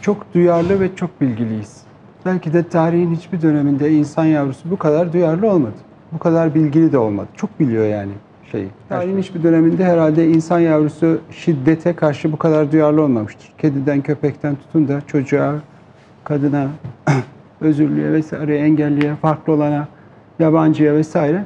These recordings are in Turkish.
çok duyarlı ve çok bilgiliyiz. Belki de tarihin hiçbir döneminde insan yavrusu bu kadar duyarlı olmadı. Bu kadar bilgili de olmadı. Çok biliyor yani şeyi. Tarihin hiçbir döneminde herhalde insan yavrusu şiddete karşı bu kadar duyarlı olmamıştır. Kediden, köpekten tutun da çocuğa, kadına, özürlüye vesaire, engelliye, farklı olana, yabancıya vesaire.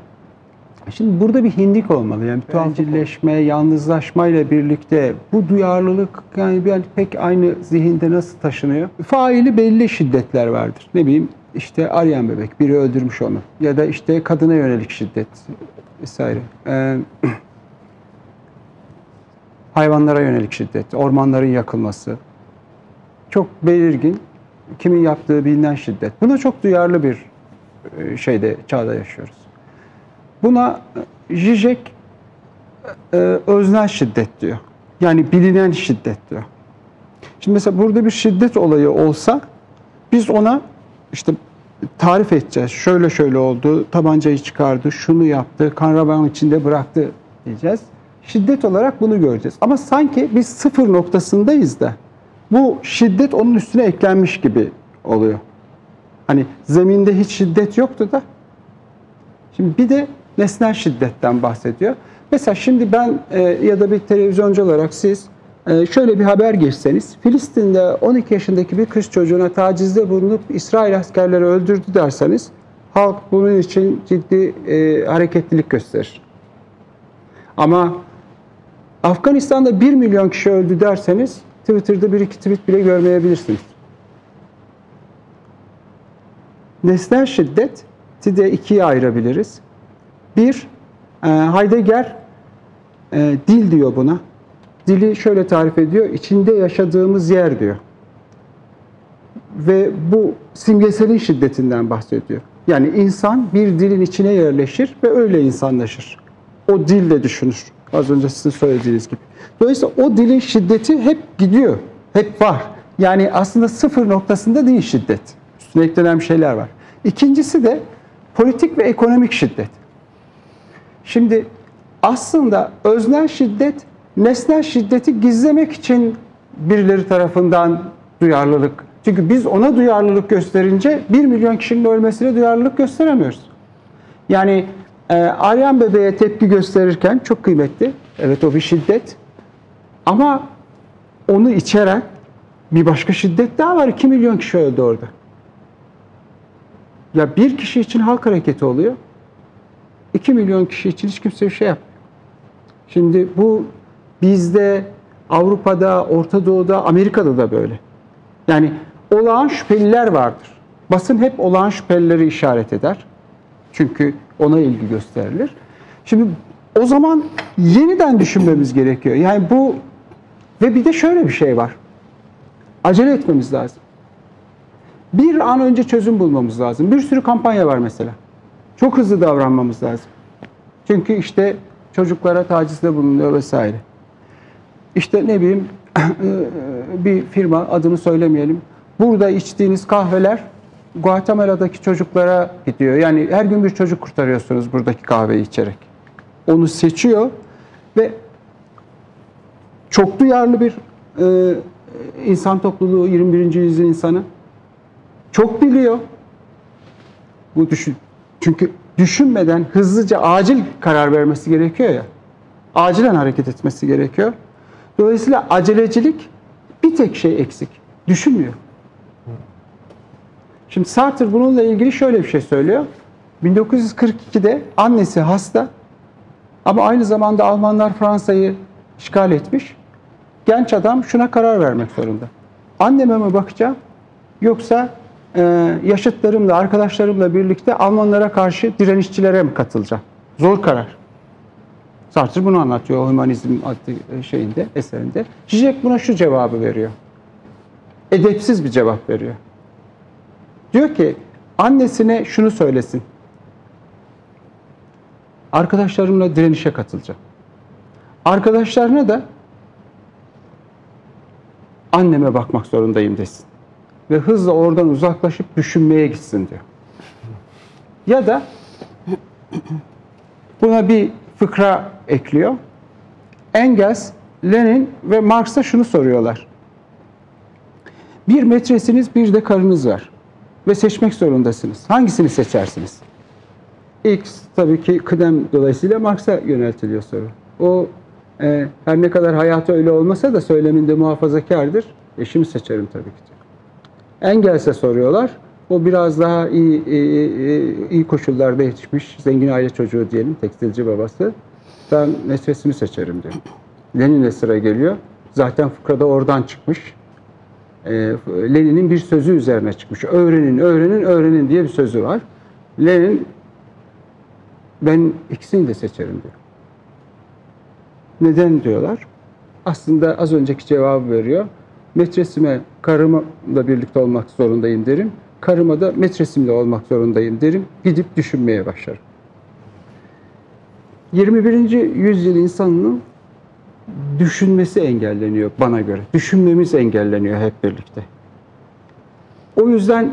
Şimdi burada bir hindik olmalı. Yani tuhafilleşme, yalnızlaşma ile birlikte bu duyarlılık yani bir pek aynı zihinde nasıl taşınıyor? Faili belli şiddetler vardır. Ne bileyim işte arayan bebek, biri öldürmüş onu. Ya da işte kadına yönelik şiddet vesaire. Ee, hayvanlara yönelik şiddet, ormanların yakılması. Çok belirgin, kimin yaptığı bilinen şiddet. Buna çok duyarlı bir e, şeyde, çağda yaşıyoruz. Buna Zizek e, öznel şiddet diyor. Yani bilinen şiddet diyor. Şimdi mesela burada bir şiddet olayı olsa biz ona işte tarif edeceğiz. Şöyle şöyle oldu, tabancayı çıkardı, şunu yaptı, kan içinde bıraktı diyeceğiz. Şiddet olarak bunu göreceğiz. Ama sanki biz sıfır noktasındayız da bu şiddet onun üstüne eklenmiş gibi oluyor. Hani zeminde hiç şiddet yoktu da. Şimdi bir de nesnel şiddetten bahsediyor. Mesela şimdi ben e, ya da bir televizyoncu olarak siz e, şöyle bir haber geçseniz, Filistin'de 12 yaşındaki bir kız çocuğuna tacizde bulunup İsrail askerleri öldürdü derseniz, halk bunun için ciddi e, hareketlilik gösterir. Ama Afganistan'da 1 milyon kişi öldü derseniz, Twitter'da bir iki tweet bile görmeyebilirsiniz. Nesnel şiddeti de ikiye ayırabiliriz. Bir, e, Heidegger e, dil diyor buna. Dili şöyle tarif ediyor, içinde yaşadığımız yer diyor. Ve bu simgeselin şiddetinden bahsediyor. Yani insan bir dilin içine yerleşir ve öyle insanlaşır. O dille düşünür. Az önce sizin söylediğiniz gibi. Dolayısıyla o dilin şiddeti hep gidiyor. Hep var. Yani aslında sıfır noktasında değil şiddet. Üstüne eklenen şeyler var. İkincisi de politik ve ekonomik şiddet. Şimdi aslında öznel şiddet nesnel şiddeti gizlemek için birileri tarafından duyarlılık. Çünkü biz ona duyarlılık gösterince 1 milyon kişinin ölmesine duyarlılık gösteremiyoruz. Yani e, arayan bebeğe tepki gösterirken çok kıymetli. Evet o bir şiddet. Ama onu içeren bir başka şiddet daha var. 2 milyon kişi öldü orada. Ya bir kişi için halk hareketi oluyor. 2 milyon kişi için hiç kimse bir şey yapmıyor. Şimdi bu bizde, Avrupa'da, Orta Doğu'da, Amerika'da da böyle. Yani olağan şüpheliler vardır. Basın hep olağan şüphelileri işaret eder. Çünkü ona ilgi gösterilir. Şimdi o zaman yeniden düşünmemiz gerekiyor. Yani bu ve bir de şöyle bir şey var. Acele etmemiz lazım. Bir an önce çözüm bulmamız lazım. Bir sürü kampanya var mesela. Çok hızlı davranmamız lazım. Çünkü işte çocuklara tacizde bulunuyor vesaire. İşte ne bileyim bir firma adını söylemeyelim. Burada içtiğiniz kahveler Guatemala'daki çocuklara gidiyor. Yani her gün bir çocuk kurtarıyorsunuz buradaki kahveyi içerek. Onu seçiyor ve çok duyarlı bir e, insan topluluğu 21. yüzyıl insanı. Çok biliyor. Bu düşün. Çünkü düşünmeden hızlıca acil karar vermesi gerekiyor ya. Acilen hareket etmesi gerekiyor. Dolayısıyla acelecilik bir tek şey eksik. Düşünmüyor. Şimdi Sartre bununla ilgili şöyle bir şey söylüyor. 1942'de annesi hasta ama aynı zamanda Almanlar Fransa'yı işgal etmiş. Genç adam şuna karar vermek zorunda. Anneme mi bakacağım yoksa yaşıtlarımla, arkadaşlarımla birlikte Almanlara karşı direnişçilere mi katılacağım? Zor karar. Sartre bunu anlatıyor o Humanizm adlı şeyinde, eserinde. Zizek buna şu cevabı veriyor. Edepsiz bir cevap veriyor. Diyor ki annesine şunu söylesin. Arkadaşlarımla direnişe katılacağım. Arkadaşlarına da anneme bakmak zorundayım desin. Ve hızla oradan uzaklaşıp düşünmeye gitsin diyor. Ya da buna bir fıkra ekliyor. Engels, Lenin ve Marx'a şunu soruyorlar. Bir metresiniz, bir de karınız var. Ve seçmek zorundasınız. Hangisini seçersiniz? İlk tabii ki kıdem dolayısıyla Marx'a yöneltiliyor soru. O e, her ne kadar hayatı öyle olmasa da söyleminde muhafazakardır. Eşimi seçerim tabii ki. Engels'e soruyorlar. O biraz daha iyi, iyi, iyi koşullarda yetişmiş, zengin aile çocuğu diyelim, tekstilci babası. Ben metresimi seçerim diyor. Lenin'e sıra geliyor. Zaten fıkrada oradan çıkmış. E, Lenin'in bir sözü üzerine çıkmış. Öğrenin, öğrenin, öğrenin diye bir sözü var. Lenin ben ikisini de seçerim diyor. Neden diyorlar? Aslında az önceki cevabı veriyor. Metresime karımla birlikte olmak zorundayım derim. Karıma da metresimle olmak zorundayım derim. Gidip düşünmeye başlarım. 21. yüzyıl insanının düşünmesi engelleniyor bana göre. Düşünmemiz engelleniyor hep birlikte. O yüzden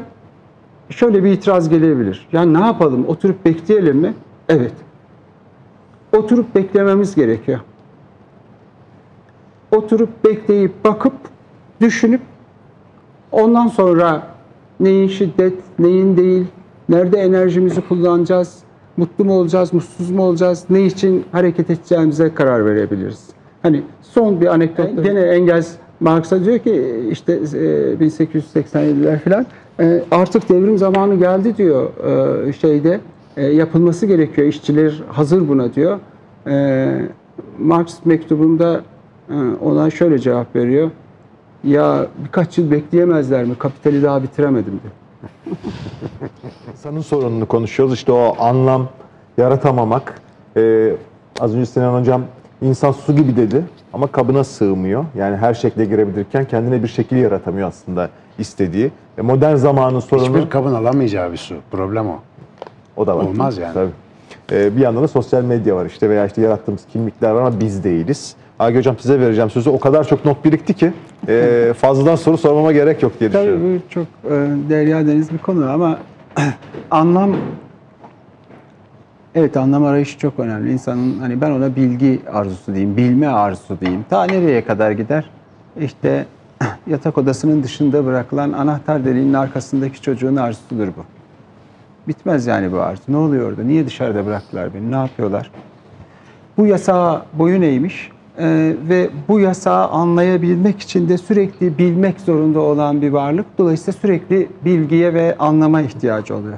şöyle bir itiraz gelebilir. Yani ne yapalım? Oturup bekleyelim mi? Evet. Oturup beklememiz gerekiyor. Oturup bekleyip bakıp düşünüp ondan sonra neyin şiddet, neyin değil, nerede enerjimizi kullanacağız, mutlu mu olacağız, mutsuz mu olacağız, ne için hareket edeceğimize karar verebiliriz. Hani son bir anekdot. Gene Engels Marx'a diyor ki işte 1887'ler e, falan e, artık devrim zamanı geldi diyor e, şeyde yapılması gerekiyor. İşçiler hazır buna diyor. Marx mektubunda ona şöyle cevap veriyor. Ya birkaç yıl bekleyemezler mi? Kapitali daha bitiremedim diyor. İnsanın sorununu konuşuyoruz. İşte o anlam yaratamamak. Ee, az önce Sinan Hocam insan su gibi dedi ama kabına sığmıyor. Yani her şekle girebilirken kendine bir şekil yaratamıyor aslında istediği. E modern zamanın sorunu... Hiçbir kabın alamayacağı bir su. Problem o. O da var. Olmaz yani. Tabii. Ee, bir yandan da sosyal medya var işte veya işte yarattığımız kimlikler var ama biz değiliz. Agi Hocam size vereceğim sözü. O kadar çok not birikti ki e, fazladan soru sormama gerek yok diye düşünüyorum. Tabii bu çok e, derya deniz bir konu ama anlam Evet anlam arayışı çok önemli. İnsanın hani ben ona bilgi arzusu diyeyim, bilme arzusu diyeyim. Ta nereye kadar gider? İşte yatak odasının dışında bırakılan anahtar deliğinin arkasındaki çocuğun arzusudur bu. Bitmez yani bu arzu. Ne oluyor orada? Niye dışarıda bıraktılar beni? Ne yapıyorlar? Bu yasağa boyun eğmiş ee, ve bu yasağı anlayabilmek için de sürekli bilmek zorunda olan bir varlık. Dolayısıyla sürekli bilgiye ve anlama ihtiyacı oluyor.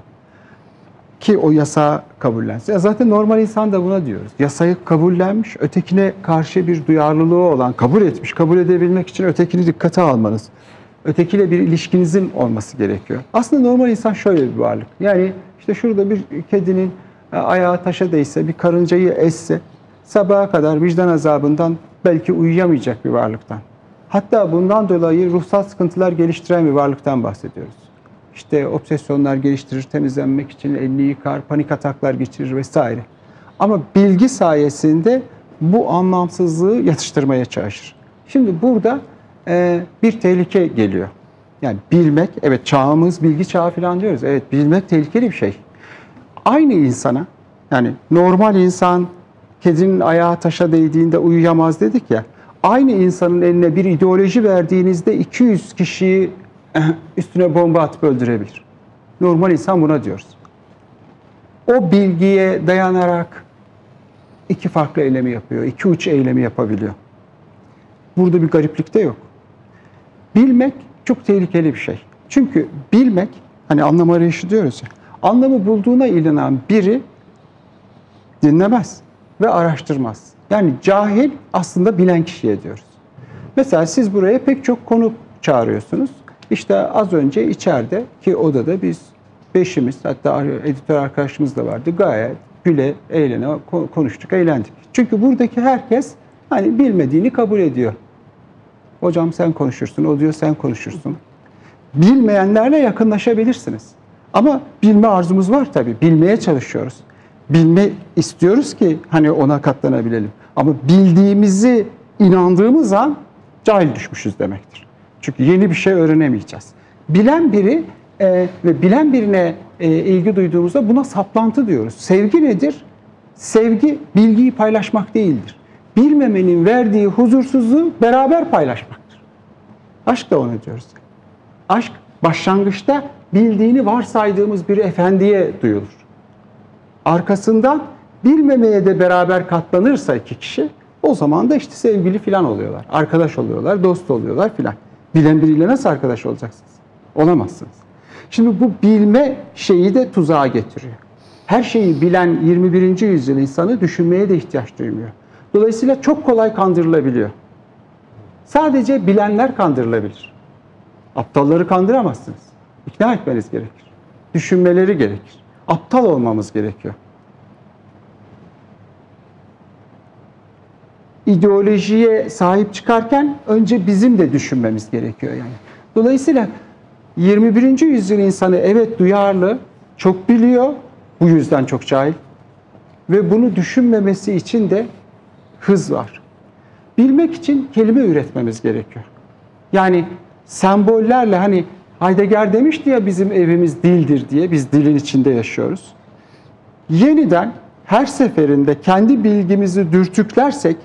Ki o yasa kabullensin. zaten normal insan da buna diyoruz. Yasayı kabullenmiş, ötekine karşı bir duyarlılığı olan, kabul etmiş, kabul edebilmek için ötekini dikkate almanız, ötekiyle bir ilişkinizin olması gerekiyor. Aslında normal insan şöyle bir varlık. Yani işte şurada bir kedinin e, ayağı taşa değse, bir karıncayı esse, sabaha kadar vicdan azabından belki uyuyamayacak bir varlıktan. Hatta bundan dolayı ruhsal sıkıntılar geliştiren bir varlıktan bahsediyoruz. İşte obsesyonlar geliştirir, temizlenmek için elini yıkar, panik ataklar geçirir vesaire. Ama bilgi sayesinde bu anlamsızlığı yatıştırmaya çalışır. Şimdi burada e, bir tehlike geliyor. Yani bilmek, evet çağımız bilgi çağı falan diyoruz. Evet bilmek tehlikeli bir şey. Aynı insana, yani normal insan kedinin ayağı taşa değdiğinde uyuyamaz dedik ya. Aynı insanın eline bir ideoloji verdiğinizde 200 kişiyi üstüne bomba atıp öldürebilir. Normal insan buna diyoruz. O bilgiye dayanarak iki farklı eylemi yapıyor, iki uç eylemi yapabiliyor. Burada bir gariplik de yok. Bilmek çok tehlikeli bir şey. Çünkü bilmek, hani anlam arayışı diyoruz ya, anlamı bulduğuna inanan biri dinlemez ve araştırmaz. Yani cahil aslında bilen kişiye diyoruz. Mesela siz buraya pek çok konu çağırıyorsunuz. İşte az önce içeride ki odada biz beşimiz hatta editör arkadaşımız da vardı. Gayet güle eğlene konuştuk, eğlendik. Çünkü buradaki herkes hani bilmediğini kabul ediyor. Hocam sen konuşursun, o diyor sen konuşursun. Bilmeyenlerle yakınlaşabilirsiniz. Ama bilme arzumuz var tabii. Bilmeye çalışıyoruz bilme istiyoruz ki hani ona katlanabilelim. Ama bildiğimizi inandığımız an cahil düşmüşüz demektir. Çünkü yeni bir şey öğrenemeyeceğiz. Bilen biri e, ve bilen birine e, ilgi duyduğumuzda buna saplantı diyoruz. Sevgi nedir? Sevgi bilgiyi paylaşmak değildir. Bilmemenin verdiği huzursuzluğu beraber paylaşmaktır. Aşk da onu diyoruz. Aşk başlangıçta bildiğini varsaydığımız bir efendiye duyulur. Arkasından bilmemeye de beraber katlanırsa iki kişi o zaman da işte sevgili filan oluyorlar. Arkadaş oluyorlar, dost oluyorlar filan. Bilen biriyle nasıl arkadaş olacaksınız? Olamazsınız. Şimdi bu bilme şeyi de tuzağa getiriyor. Her şeyi bilen 21. yüzyıl insanı düşünmeye de ihtiyaç duymuyor. Dolayısıyla çok kolay kandırılabiliyor. Sadece bilenler kandırılabilir. Aptalları kandıramazsınız. İkna etmeniz gerekir. Düşünmeleri gerekir. Aptal olmamız gerekiyor. ideolojiye sahip çıkarken önce bizim de düşünmemiz gerekiyor yani. Dolayısıyla 21. yüzyıl insanı evet duyarlı, çok biliyor, bu yüzden çok cahil ve bunu düşünmemesi için de hız var. Bilmek için kelime üretmemiz gerekiyor. Yani sembollerle hani Heidegger demişti ya bizim evimiz dildir diye biz dilin içinde yaşıyoruz. Yeniden her seferinde kendi bilgimizi dürtüklersek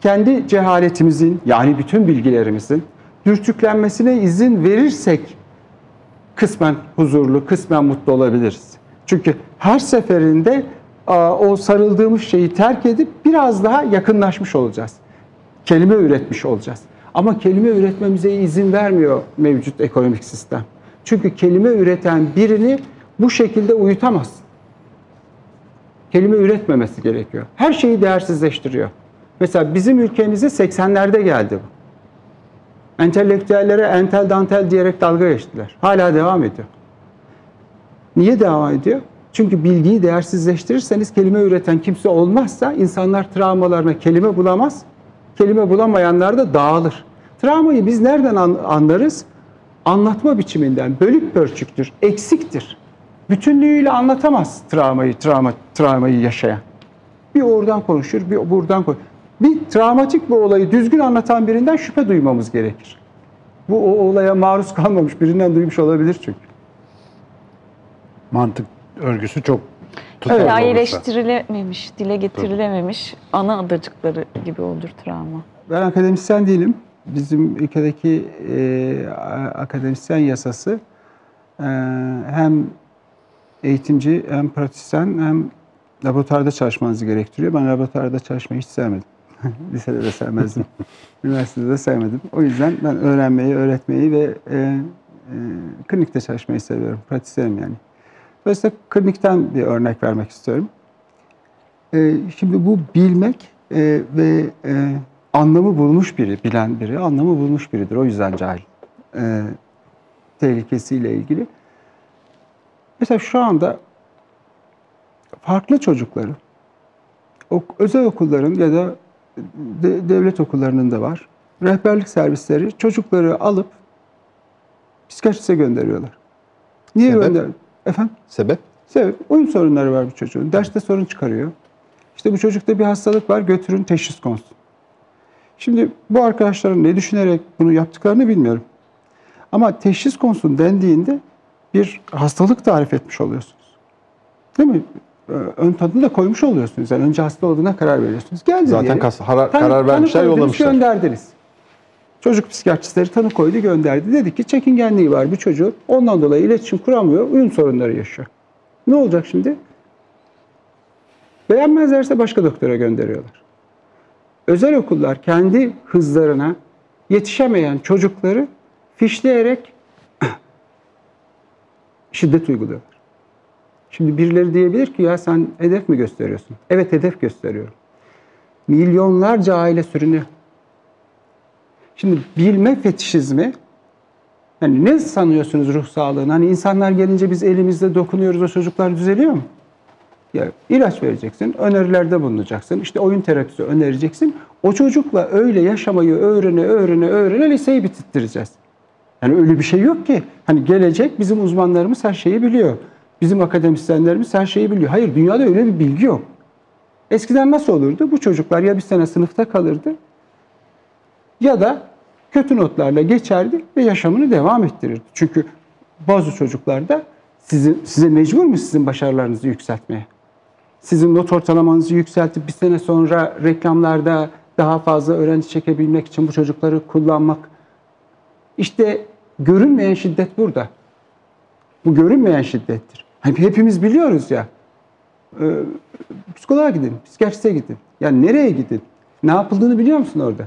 kendi cehaletimizin yani bütün bilgilerimizin dürtüklenmesine izin verirsek kısmen huzurlu, kısmen mutlu olabiliriz. Çünkü her seferinde o sarıldığımız şeyi terk edip biraz daha yakınlaşmış olacağız. Kelime üretmiş olacağız. Ama kelime üretmemize izin vermiyor mevcut ekonomik sistem. Çünkü kelime üreten birini bu şekilde uyutamazsın. Kelime üretmemesi gerekiyor. Her şeyi değersizleştiriyor. Mesela bizim ülkemize 80'lerde geldi bu. Entelektüellere entel dantel diyerek dalga geçtiler. Hala devam ediyor. Niye devam ediyor? Çünkü bilgiyi değersizleştirirseniz kelime üreten kimse olmazsa insanlar travmalarına kelime bulamaz. Kelime bulamayanlar da dağılır. Travmayı biz nereden anlarız? Anlatma biçiminden bölük pörçüktür, eksiktir. Bütünlüğüyle anlatamaz travmayı, travma, travmayı yaşayan. Bir oradan konuşur, bir buradan konuşur bir travmatik bir olayı düzgün anlatan birinden şüphe duymamız gerekir. Bu o olaya maruz kalmamış birinden duymuş olabilir çünkü. Mantık örgüsü çok. Tutarlı olursa. Hikayeleştirilememiş, dile getirilememiş ana adacıkları gibi olur travma. Ben akademisyen değilim. Bizim ülkedeki e, akademisyen yasası e, hem eğitimci hem pratisyen hem laboratuvarda çalışmanızı gerektiriyor. Ben laboratuvarda çalışmayı hiç sevmedim. Lisede de sevmezdim. Üniversitede de sevmedim. O yüzden ben öğrenmeyi, öğretmeyi ve e, e, klinikte çalışmayı seviyorum. Pratisyenim yani. Dolayısıyla klinikten bir örnek vermek istiyorum. E, şimdi bu bilmek e, ve e, anlamı bulmuş biri, bilen biri, anlamı bulmuş biridir. O yüzden cahil. E, tehlikesiyle ilgili. Mesela şu anda farklı çocukları özel okulların ya da de, devlet okullarının da var. Rehberlik servisleri çocukları alıp psikiyatriste gönderiyorlar. Niye Sebep? Efendim? Sebep? Sebep uyum sorunları var bu çocuğun. Derste sorun çıkarıyor. İşte bu çocukta bir hastalık var götürün teşhis konsun. Şimdi bu arkadaşların ne düşünerek bunu yaptıklarını bilmiyorum. Ama teşhis konsun dendiğinde bir hastalık tarif etmiş oluyorsunuz. Değil mi? Ee, ön tadını da koymuş oluyorsunuz. Yani önce hasta olduğuna karar veriyorsunuz. Geldi Zaten diyelim. Tanı- karar vermişler, yollamışlar. gönderdiniz. Çocuk psikiyatristleri tanı koydu gönderdi. Dedi ki çekingenliği var bu çocuğun. Ondan dolayı iletişim kuramıyor. Uyum sorunları yaşıyor. Ne olacak şimdi? Beğenmezlerse başka doktora gönderiyorlar. Özel okullar kendi hızlarına yetişemeyen çocukları fişleyerek şiddet uyguluyorlar. Şimdi birileri diyebilir ki ya sen hedef mi gösteriyorsun? Evet hedef gösteriyorum. Milyonlarca aile sürünüyor. Şimdi bilme fetişizmi hani ne sanıyorsunuz ruh sağlığını? Hani insanlar gelince biz elimizde dokunuyoruz o çocuklar düzeliyor mu? Ya ilaç vereceksin, önerilerde bulunacaksın, işte oyun terapisi önereceksin. O çocukla öyle yaşamayı öğrene öğrene öğrene liseyi bitirttireceğiz. Yani öyle bir şey yok ki. Hani gelecek bizim uzmanlarımız her şeyi biliyor. Bizim akademisyenlerimiz her şeyi biliyor. Hayır dünyada öyle bir bilgi yok. Eskiden nasıl olurdu? Bu çocuklar ya bir sene sınıfta kalırdı ya da kötü notlarla geçerdi ve yaşamını devam ettirirdi. Çünkü bazı çocuklarda sizin, size mecbur mu sizin başarılarınızı yükseltmeye? Sizin not ortalamanızı yükseltip bir sene sonra reklamlarda daha fazla öğrenci çekebilmek için bu çocukları kullanmak. İşte görünmeyen şiddet burada. Bu görünmeyen şiddettir. Hepimiz biliyoruz ya. Ee, psikoloğa gidin, psikiyatriste gidin. Yani nereye gidin? Ne yapıldığını biliyor musun orada?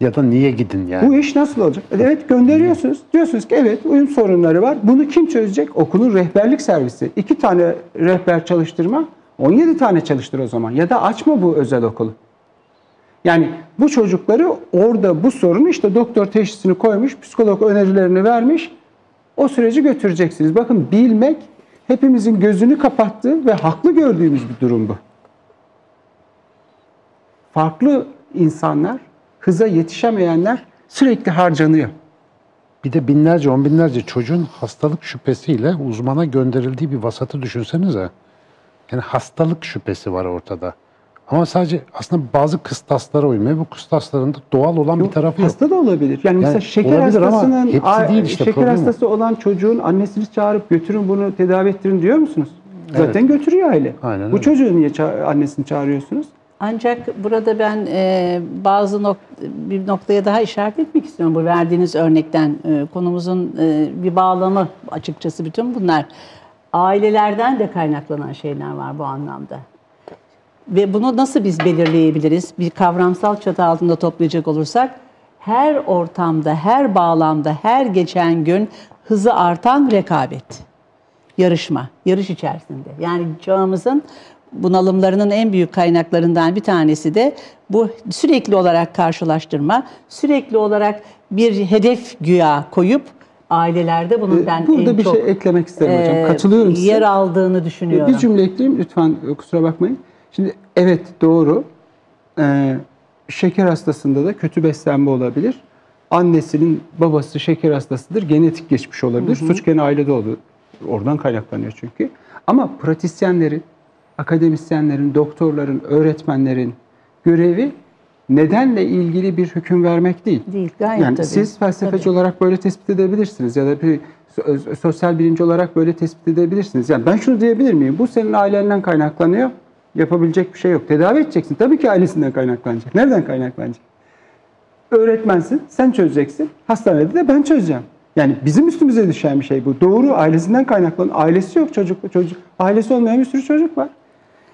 Ya da niye gidin yani? Bu iş nasıl olacak? Evet gönderiyorsunuz. Diyorsunuz ki evet uyum sorunları var. Bunu kim çözecek? Okulun rehberlik servisi. İki tane rehber çalıştırma. 17 tane çalıştır o zaman. Ya da açma bu özel okulu. Yani bu çocukları orada bu sorunu işte doktor teşhisini koymuş, psikolog önerilerini vermiş. O süreci götüreceksiniz. Bakın bilmek hepimizin gözünü kapattığı ve haklı gördüğümüz bir durum bu. Farklı insanlar, hıza yetişemeyenler sürekli harcanıyor. Bir de binlerce, on binlerce çocuğun hastalık şüphesiyle uzmana gönderildiği bir vasatı düşünsenize. Yani hastalık şüphesi var ortada. Ama sadece aslında bazı kıstaslara uymuyor. Bu kıstasların da doğal olan bir tarafı yok. Hasta da olabilir. Yani, mesela şeker hastasının değil işte, şeker o. hastası olan çocuğun annesini çağırıp götürün bunu tedavi ettirin diyor musunuz? Zaten götürüyor aile. Aynen Bu öyle. çocuğu niye ça- annesini çağırıyorsunuz? Ancak burada ben e, bazı nok- bir noktaya daha işaret etmek istiyorum. Bu verdiğiniz örnekten e, konumuzun e, bir bağlamı açıkçası bütün bunlar. Ailelerden de kaynaklanan şeyler var bu anlamda. Ve bunu nasıl biz belirleyebiliriz? Bir kavramsal çatı altında toplayacak olursak her ortamda, her bağlamda, her geçen gün hızı artan rekabet yarışma, yarış içerisinde. Yani çağımızın bunalımlarının en büyük kaynaklarından bir tanesi de bu sürekli olarak karşılaştırma, sürekli olarak bir hedef güya koyup ailelerde bunun ben Burada en bir çok şey eklemek isterim hocam. e, Katılıyorum size. yer aldığını düşünüyorum. Bir cümle ekleyeyim lütfen e, kusura bakmayın. Şimdi evet doğru. Ee, şeker hastasında da kötü beslenme olabilir. Annesinin babası şeker hastasıdır. Genetik geçmiş olabilir. Suç gene ailede olur. Oradan kaynaklanıyor çünkü. Ama pratisyenlerin, akademisyenlerin, doktorların, öğretmenlerin görevi nedenle ilgili bir hüküm vermek değil. Değil, gayet yani tabii. siz felsefeci Tabii. olarak böyle tespit edebilirsiniz ya da bir so- sosyal bilimci olarak böyle tespit edebilirsiniz. Yani ben şunu diyebilir miyim? Bu senin ailenden kaynaklanıyor. Yapabilecek bir şey yok. Tedavi edeceksin. Tabii ki ailesinden kaynaklanacak. Nereden kaynaklanacak? Öğretmensin, sen çözeceksin. Hastanede de ben çözeceğim. Yani bizim üstümüze düşen bir şey bu. Doğru ailesinden kaynaklanan. Ailesi yok çocuk, çocuk. Ailesi olmayan bir sürü çocuk var.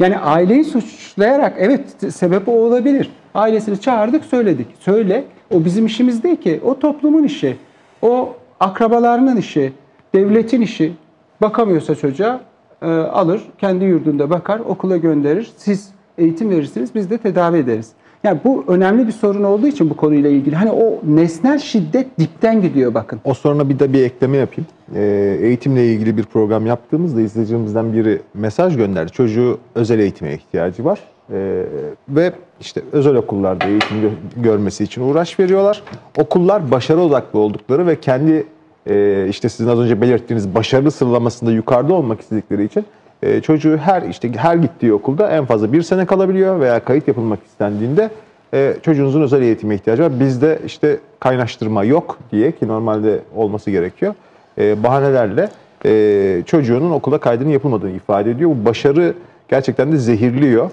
Yani aileyi suçlayarak evet sebep o olabilir. Ailesini çağırdık söyledik. Söyle o bizim işimiz değil ki. O toplumun işi. O akrabalarının işi. Devletin işi. Bakamıyorsa çocuğa e, alır kendi yurdunda bakar okula gönderir. Siz eğitim verirsiniz biz de tedavi ederiz. Yani bu önemli bir sorun olduğu için bu konuyla ilgili. Hani o nesnel şiddet dipten gidiyor bakın. O soruna bir de bir ekleme yapayım. Ee, eğitimle ilgili bir program yaptığımızda izleyicimizden biri mesaj gönderdi. Çocuğu özel eğitime ihtiyacı var. Ee, ve işte özel okullarda eğitim gö- görmesi için uğraş veriyorlar. Okullar başarı odaklı oldukları ve kendi e, işte sizin az önce belirttiğiniz başarı sıralamasında yukarıda olmak istedikleri için e, çocuğu her işte her gittiği okulda en fazla bir sene kalabiliyor veya kayıt yapılmak istendiğinde e, çocuğunuzun özel eğitime ihtiyacı var. Bizde işte kaynaştırma yok diye ki normalde olması gerekiyor. E, bahanelerle e, çocuğunun okula kaydının yapılmadığını ifade ediyor. Bu başarı gerçekten de zehirliyor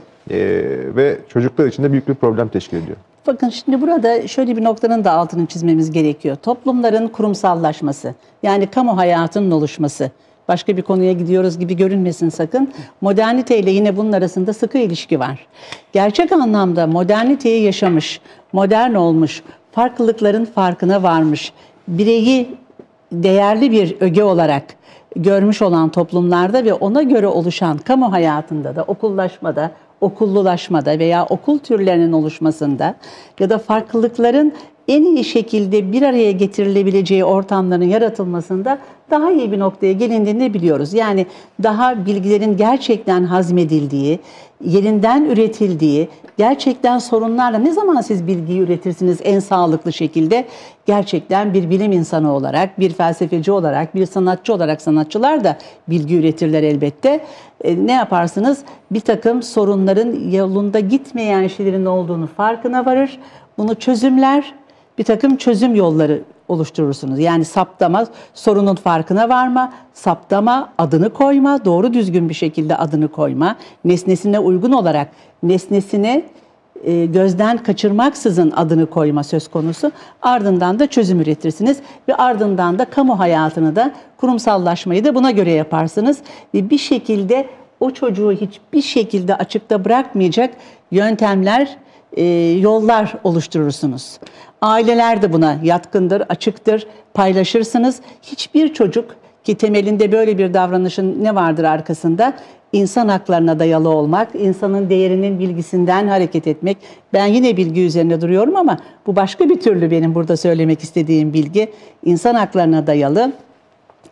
ve çocuklar için de büyük bir problem teşkil ediyor. Bakın şimdi burada şöyle bir noktanın da altını çizmemiz gerekiyor. Toplumların kurumsallaşması, yani kamu hayatının oluşması. Başka bir konuya gidiyoruz gibi görünmesin sakın. Modernite ile yine bunun arasında sıkı ilişki var. Gerçek anlamda moderniteyi yaşamış, modern olmuş, farklılıkların farkına varmış, bireyi değerli bir öge olarak görmüş olan toplumlarda ve ona göre oluşan kamu hayatında da okullaşmada, okullulaşmada veya okul türlerinin oluşmasında ya da farklılıkların en iyi şekilde bir araya getirilebileceği ortamların yaratılmasında daha iyi bir noktaya gelindiğini biliyoruz. Yani daha bilgilerin gerçekten hazmedildiği, yerinden üretildiği, gerçekten sorunlarla ne zaman siz bilgiyi üretirsiniz en sağlıklı şekilde? Gerçekten bir bilim insanı olarak, bir felsefeci olarak, bir sanatçı olarak sanatçılar da bilgi üretirler elbette. E, ne yaparsınız? Bir takım sorunların yolunda gitmeyen şeylerin olduğunu farkına varır. Bunu çözümler, bir takım çözüm yolları oluşturursunuz. Yani saptama, sorunun farkına varma, saptama, adını koyma, doğru düzgün bir şekilde adını koyma, nesnesine uygun olarak nesnesine e, gözden kaçırmaksızın adını koyma söz konusu. Ardından da çözüm üretirsiniz ve ardından da kamu hayatını da kurumsallaşmayı da buna göre yaparsınız ve bir şekilde o çocuğu hiçbir şekilde açıkta bırakmayacak yöntemler, e, yollar oluşturursunuz. Aileler de buna yatkındır, açıktır, paylaşırsınız. Hiçbir çocuk ki temelinde böyle bir davranışın ne vardır arkasında? İnsan haklarına dayalı olmak, insanın değerinin bilgisinden hareket etmek. Ben yine bilgi üzerine duruyorum ama bu başka bir türlü benim burada söylemek istediğim bilgi. İnsan haklarına dayalı,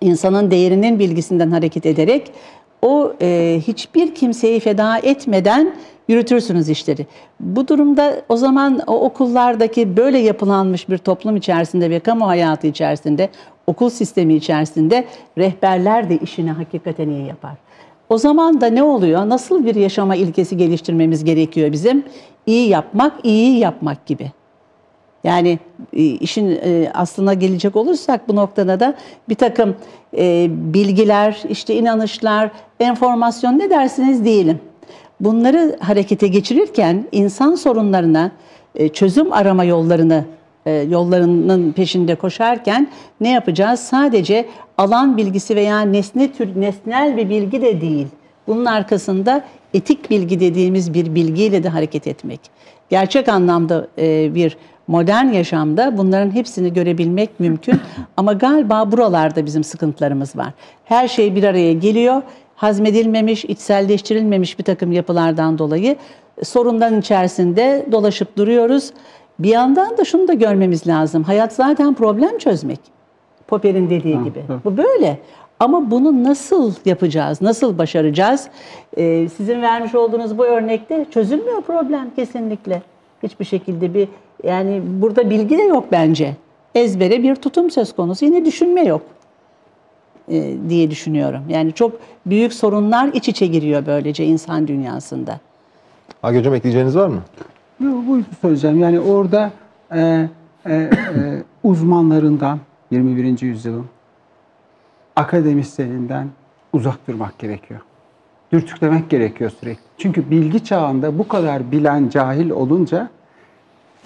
insanın değerinin bilgisinden hareket ederek o e, hiçbir kimseyi feda etmeden yürütürsünüz işleri. Bu durumda o zaman o okullardaki böyle yapılanmış bir toplum içerisinde ve kamu hayatı içerisinde, okul sistemi içerisinde rehberler de işini hakikaten iyi yapar. O zaman da ne oluyor? Nasıl bir yaşama ilkesi geliştirmemiz gerekiyor bizim? İyi yapmak, iyi yapmak gibi. Yani e, işin e, aslına gelecek olursak bu noktada da bir takım e, bilgiler, işte inanışlar, enformasyon ne dersiniz diyelim. Bunları harekete geçirirken insan sorunlarına çözüm arama yollarını yollarının peşinde koşarken ne yapacağız? Sadece alan bilgisi veya nesne tür nesnel bir bilgi de değil. Bunun arkasında etik bilgi dediğimiz bir bilgiyle de hareket etmek. Gerçek anlamda bir modern yaşamda bunların hepsini görebilmek mümkün. Ama galiba buralarda bizim sıkıntılarımız var. Her şey bir araya geliyor. Hazmedilmemiş, içselleştirilmemiş bir takım yapılardan dolayı sorunların içerisinde dolaşıp duruyoruz. Bir yandan da şunu da görmemiz lazım. Hayat zaten problem çözmek. Popper'in dediği gibi. Bu böyle. Ama bunu nasıl yapacağız, nasıl başaracağız? Ee, sizin vermiş olduğunuz bu örnekte çözülmüyor problem kesinlikle. Hiçbir şekilde bir yani burada bilgi de yok bence. Ezbere bir tutum söz konusu. Yine düşünme yok e, diye düşünüyorum. Yani çok büyük sorunlar iç içe giriyor böylece insan dünyasında. Agi Hocam ekleyeceğiniz var mı? Yok, buydu söyleyeceğim. Yani orada e, e, e, uzmanlarından 21. yüzyılın akademisyeninden uzak durmak gerekiyor. Dürtüklemek gerekiyor sürekli. Çünkü bilgi çağında bu kadar bilen cahil olunca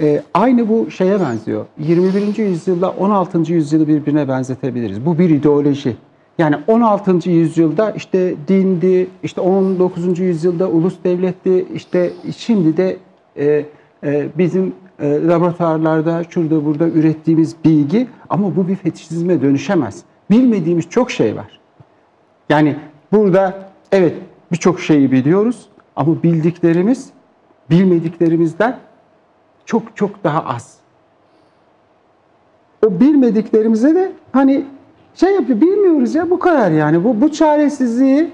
e, aynı bu şeye benziyor. 21. yüzyılda 16. yüzyılı birbirine benzetebiliriz. Bu bir ideoloji. Yani 16. yüzyılda işte dindi, işte 19. yüzyılda ulus devletti, işte şimdi de e, e, bizim e, laboratuvarlarda şurada burada ürettiğimiz bilgi ama bu bir fetişizme dönüşemez. Bilmediğimiz çok şey var. Yani burada evet birçok şeyi biliyoruz ama bildiklerimiz bilmediklerimizden çok çok daha az. O bilmediklerimize de hani şey yapıyor bilmiyoruz ya bu kadar yani bu bu çaresizliği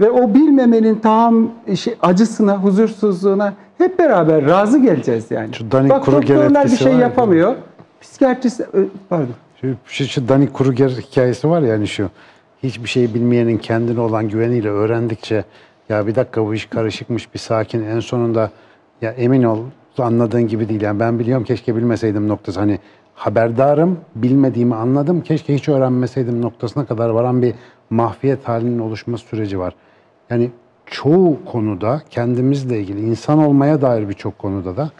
ve o bilmemenin tam şey, acısına, huzursuzluğuna hep beraber razı geleceğiz yani. Şu Dunning Bak doktorlar bir şey var ya. yapamıyor. Psikiyatrist pardon. Şu, şu, şu Danny Kruger hikayesi var ya hani şu hiçbir şeyi bilmeyenin kendine olan güveniyle öğrendikçe ya bir dakika bu iş karışıkmış bir sakin en sonunda ya emin ol anladığın gibi değil yani ben biliyorum keşke bilmeseydim noktası hani haberdarım bilmediğimi anladım keşke hiç öğrenmeseydim noktasına kadar varan bir mahfiyet halinin oluşması süreci var. Yani çoğu konuda kendimizle ilgili insan olmaya dair birçok konuda da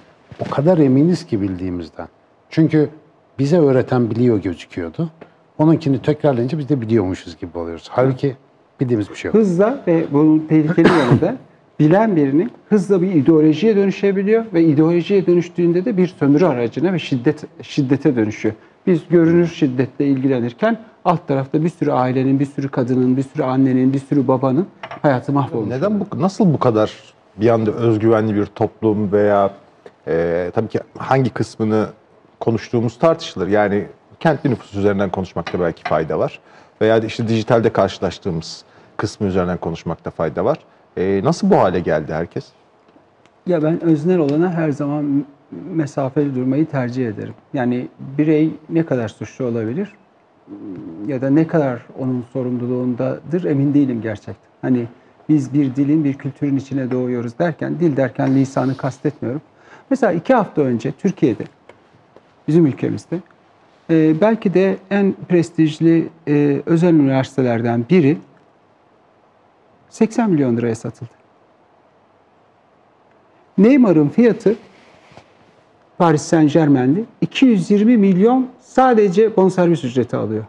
o kadar eminiz ki bildiğimizden. Çünkü bize öğreten biliyor gözüküyordu. Onunkini tekrarlayınca biz de biliyormuşuz gibi oluyoruz. Halbuki bildiğimiz bir şey yok. Hızla ve bunun tehlikeli yanı da bilen birinin hızla bir ideolojiye dönüşebiliyor ve ideolojiye dönüştüğünde de bir sömürü aracına ve şiddet şiddete dönüşüyor. Biz görünür şiddetle ilgilenirken alt tarafta bir sürü ailenin, bir sürü kadının, bir sürü annenin, bir sürü babanın hayatı mahvolmuş. Neden bu nasıl bu kadar bir anda özgüvenli bir toplum veya e, tabii ki hangi kısmını konuştuğumuz tartışılır. Yani kentli nüfus üzerinden konuşmakta belki fayda var. Veya işte dijitalde karşılaştığımız kısmı üzerinden konuşmakta fayda var. E, nasıl bu hale geldi herkes? Ya ben öznel olana her zaman mesafeli durmayı tercih ederim. Yani birey ne kadar suçlu olabilir ya da ne kadar onun sorumluluğundadır emin değilim gerçekten. Hani biz bir dilin, bir kültürün içine doğuyoruz derken, dil derken lisanı kastetmiyorum. Mesela iki hafta önce Türkiye'de, bizim ülkemizde e, belki de en prestijli e, özel üniversitelerden biri 80 milyon liraya satıldı. Neymar'ın fiyatı Paris Saint Germain'de 220 milyon sadece bonservis ücreti alıyor.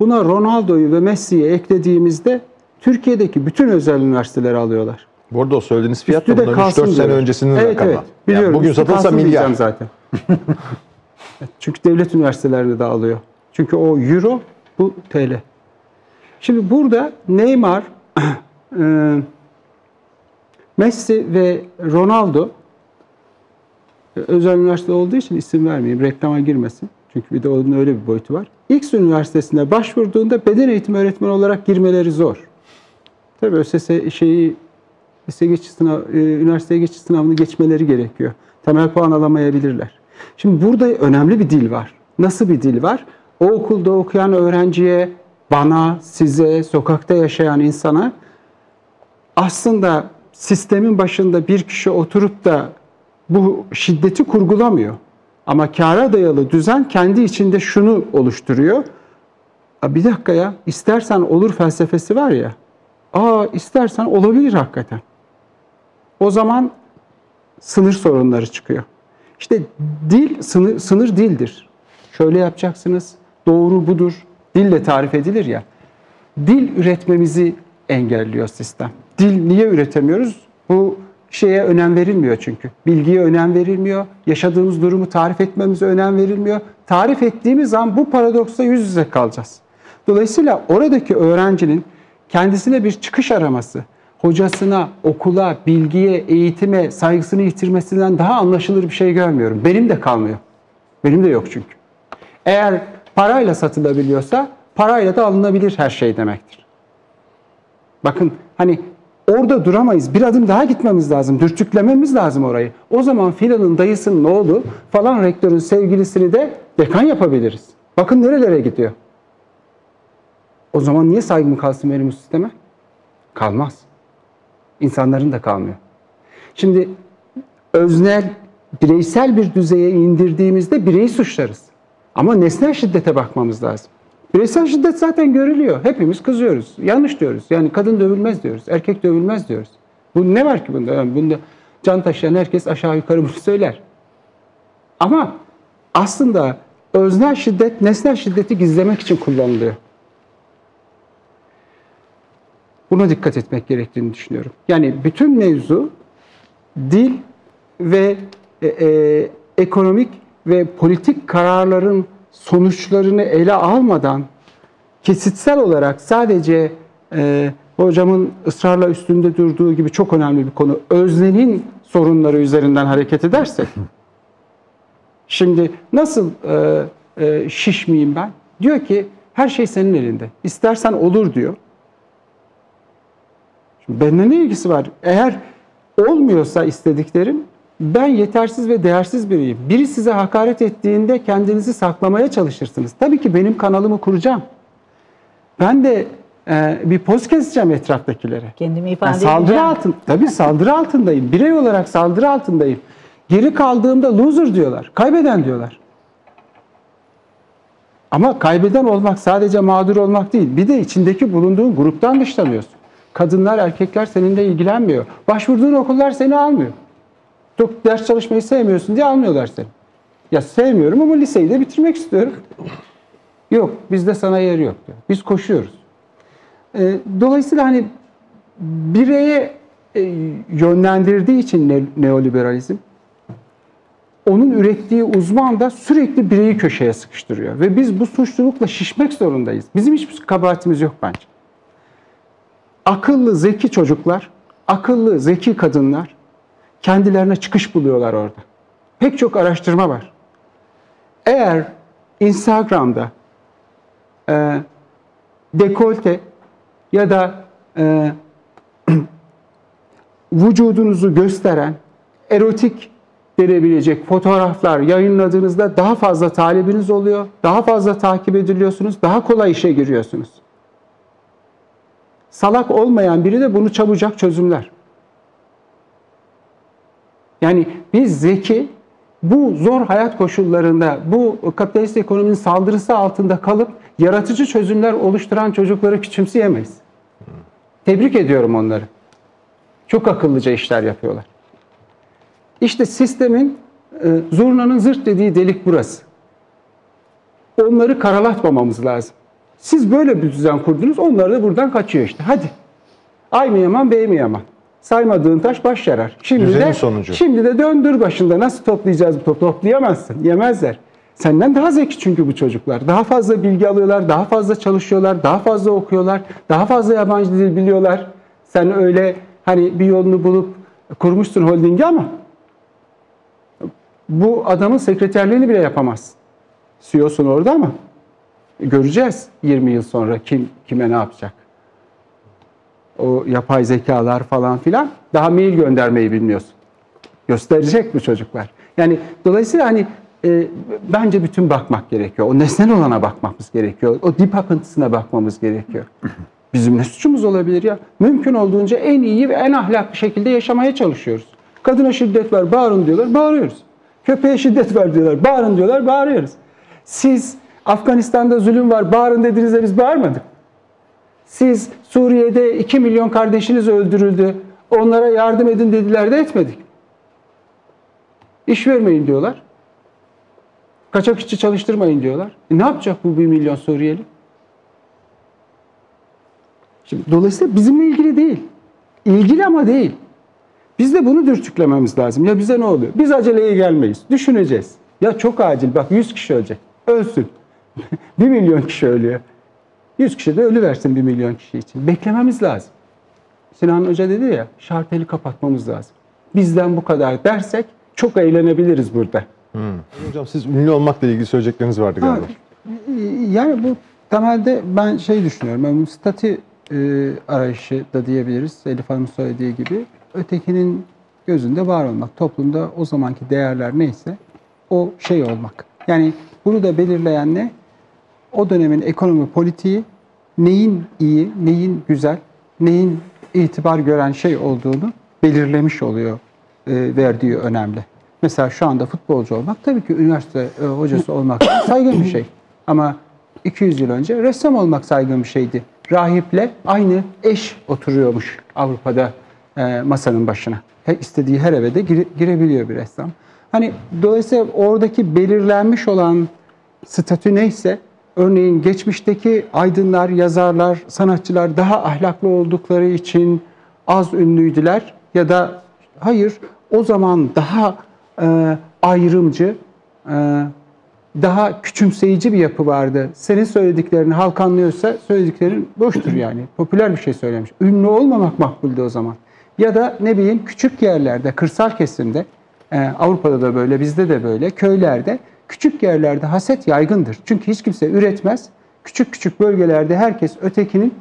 Buna Ronaldo'yu ve Messi'yi eklediğimizde Türkiye'deki bütün özel üniversiteleri alıyorlar. Bu arada o söylediğiniz fiyat da bundan 3-4 kalsın sene diyorum. öncesinin evet, rakamı. Evet, Yani biliyorum. bugün Üstü satılsa milyar. zaten. Çünkü devlet üniversitelerinde de alıyor. Çünkü o euro, bu TL. Şimdi burada Neymar, e, Messi ve Ronaldo özel üniversite olduğu için isim vermeyeyim, reklama girmesin. Çünkü bir de onun öyle bir boyutu var. X üniversitesine başvurduğunda beden eğitimi öğretmeni olarak girmeleri zor. Tabii ÖSS şeyi lise geçiş sınav, e, üniversiteye geçiş sınavını geçmeleri gerekiyor. Temel puan alamayabilirler. Şimdi burada önemli bir dil var. Nasıl bir dil var? O okulda okuyan öğrenciye, bana, size, sokakta yaşayan insana aslında sistemin başında bir kişi oturup da bu şiddeti kurgulamıyor. Ama kâra dayalı düzen kendi içinde şunu oluşturuyor. "Aa, Bir dakika ya, istersen olur felsefesi var ya. Aa istersen olabilir hakikaten. O zaman sınır sorunları çıkıyor. İşte dil sınır, sınır dildir. Şöyle yapacaksınız, doğru budur. Dille tarif edilir ya. Dil üretmemizi engelliyor sistem. Dil niye üretemiyoruz? Bu şeye önem verilmiyor çünkü. Bilgiye önem verilmiyor. Yaşadığımız durumu tarif etmemize önem verilmiyor. Tarif ettiğimiz an bu paradoksa yüz yüze kalacağız. Dolayısıyla oradaki öğrencinin kendisine bir çıkış araması, hocasına, okula, bilgiye, eğitime saygısını yitirmesinden daha anlaşılır bir şey görmüyorum. Benim de kalmıyor. Benim de yok çünkü. Eğer parayla satılabiliyorsa parayla da alınabilir her şey demektir. Bakın hani orada duramayız. Bir adım daha gitmemiz lazım. Dürtüklememiz lazım orayı. O zaman filanın dayısının oğlu falan rektörün sevgilisini de dekan yapabiliriz. Bakın nerelere gidiyor. O zaman niye saygım kalsın benim bu sisteme? Kalmaz. İnsanların da kalmıyor. Şimdi öznel, bireysel bir düzeye indirdiğimizde bireyi suçlarız. Ama nesnel şiddete bakmamız lazım. Bireysel şiddet zaten görülüyor. Hepimiz kızıyoruz. Yanlış diyoruz. Yani kadın dövülmez diyoruz. Erkek dövülmez diyoruz. Bu ne var ki bunda? Yani bunda can taşıyan herkes aşağı yukarı bunu söyler. Ama aslında öznel şiddet nesnel şiddeti gizlemek için kullanılıyor. Buna dikkat etmek gerektiğini düşünüyorum. Yani bütün mevzu dil ve e, e, ekonomik ve politik kararların sonuçlarını ele almadan kesitsel olarak sadece e, hocamın ısrarla üstünde durduğu gibi çok önemli bir konu öznenin sorunları üzerinden hareket edersek şimdi nasıl e, e, şişmeyeyim ben? Diyor ki her şey senin elinde. İstersen olur diyor. Şimdi benimle ne ilgisi var? Eğer olmuyorsa istediklerim ben yetersiz ve değersiz biriyim. Biri size hakaret ettiğinde kendinizi saklamaya çalışırsınız. Tabii ki benim kanalımı kuracağım. Ben de e, bir poz keseceğim etraftakilere. Kendimi ifade saldırı edeceğim. altın, tabii saldırı altındayım. Birey olarak saldırı altındayım. Geri kaldığımda loser diyorlar. Kaybeden diyorlar. Ama kaybeden olmak sadece mağdur olmak değil. Bir de içindeki bulunduğun gruptan dışlanıyorsun. Kadınlar, erkekler seninle ilgilenmiyor. Başvurduğun okullar seni almıyor. Çok ders çalışmayı sevmiyorsun diye almıyorlar seni. Ya sevmiyorum ama liseyi de bitirmek istiyorum. Yok, bizde sana yer yok diyor. Biz koşuyoruz. Ee, dolayısıyla hani bireye e, yönlendirdiği için ne- neoliberalizm onun ürettiği uzman da sürekli bireyi köşeye sıkıştırıyor. Ve biz bu suçlulukla şişmek zorundayız. Bizim hiçbir kabahatimiz yok bence. Akıllı, zeki çocuklar, akıllı, zeki kadınlar kendilerine çıkış buluyorlar orada. Pek çok araştırma var. Eğer Instagram'da e, dekolte ya da e, vücudunuzu gösteren erotik denebilecek fotoğraflar yayınladığınızda daha fazla talebiniz oluyor, daha fazla takip ediliyorsunuz, daha kolay işe giriyorsunuz. Salak olmayan biri de bunu çabucak çözümler. Yani biz zeki bu zor hayat koşullarında bu kapitalist ekonominin saldırısı altında kalıp yaratıcı çözümler oluşturan çocukları küçümseyemeyiz. Tebrik ediyorum onları. Çok akıllıca işler yapıyorlar. İşte sistemin e, zurnanın zırt dediği delik burası. Onları karalatmamamız lazım. Siz böyle bir düzen kurdunuz, onlar da buradan kaçıyor işte. Hadi. Ay mı yaman, bey mi yaman? Saymadığın taş baş yarar. Şimdi Düzenin de, sonucu. Şimdi de döndür başında. Nasıl toplayacağız bu topu? Toplayamazsın. Yemezler. Senden daha zeki çünkü bu çocuklar. Daha fazla bilgi alıyorlar, daha fazla çalışıyorlar, daha fazla okuyorlar, daha fazla yabancı dil biliyorlar. Sen öyle hani bir yolunu bulup kurmuşsun holdingi ama bu adamın sekreterliğini bile yapamazsın. CEO'sun orada ama göreceğiz 20 yıl sonra kim kime ne yapacak. O yapay zekalar falan filan daha mail göndermeyi bilmiyorsun. Gösterecek bu çocuklar. Yani dolayısıyla hani e, bence bütün bakmak gerekiyor. O nesnel olana bakmamız gerekiyor. O dip akıntısına bakmamız gerekiyor. Bizim ne suçumuz olabilir ya? Mümkün olduğunca en iyi ve en ahlaklı şekilde yaşamaya çalışıyoruz. Kadına şiddet var, bağırın diyorlar, bağırıyoruz. Köpeğe şiddet var diyorlar, bağırın diyorlar, bağırıyoruz. Siz Afganistan'da zulüm var, bağırın dediğinizde biz bağırmadık. Siz Suriye'de 2 milyon kardeşiniz öldürüldü, onlara yardım edin dediler de etmedik. İş vermeyin diyorlar. Kaçak işçi çalıştırmayın diyorlar. E ne yapacak bu 1 milyon Suriyeli? Şimdi, dolayısıyla bizimle ilgili değil. İlgili ama değil. Biz de bunu dürtüklememiz lazım. Ya bize ne oluyor? Biz aceleye gelmeyiz. Düşüneceğiz. Ya çok acil. Bak 100 kişi ölecek. Ölsün. 1 milyon kişi ölüyor. 100 kişi de ölü versin 1 milyon kişi için. Beklememiz lazım. Sinan Hoca dedi ya şarteli kapatmamız lazım. Bizden bu kadar dersek çok eğlenebiliriz burada. Hocam siz ünlü olmakla ilgili söyleyecekleriniz vardı galiba. Yani bu temelde ben şey düşünüyorum. Yani statü e, arayışı da diyebiliriz. Elif Hanım'ın söylediği gibi. Ötekinin gözünde var olmak. Toplumda o zamanki değerler neyse o şey olmak. Yani bunu da belirleyen ne? O dönemin ekonomi politiği neyin iyi, neyin güzel, neyin itibar gören şey olduğunu belirlemiş oluyor e, verdiği önemli. Mesela şu anda futbolcu olmak tabii ki üniversite e, hocası olmak saygın bir şey. Ama 200 yıl önce ressam olmak saygın bir şeydi. Rahiple aynı eş oturuyormuş Avrupa'da e, masanın başına. He, istediği her eve de gire- girebiliyor bir ressam. Hani dolayısıyla oradaki belirlenmiş olan statü neyse örneğin geçmişteki aydınlar, yazarlar, sanatçılar daha ahlaklı oldukları için az ünlüydüler ya da hayır o zaman daha e, ayrımcı, e, daha küçümseyici bir yapı vardı. Senin söylediklerini halk anlıyorsa söylediklerin boştur yani. Popüler bir şey söylemiş. Ünlü olmamak makbuldü o zaman. Ya da ne bileyim küçük yerlerde, kırsal kesimde, e, Avrupa'da da böyle, bizde de böyle, köylerde, küçük yerlerde haset yaygındır. Çünkü hiç kimse üretmez. Küçük küçük bölgelerde herkes ötekinin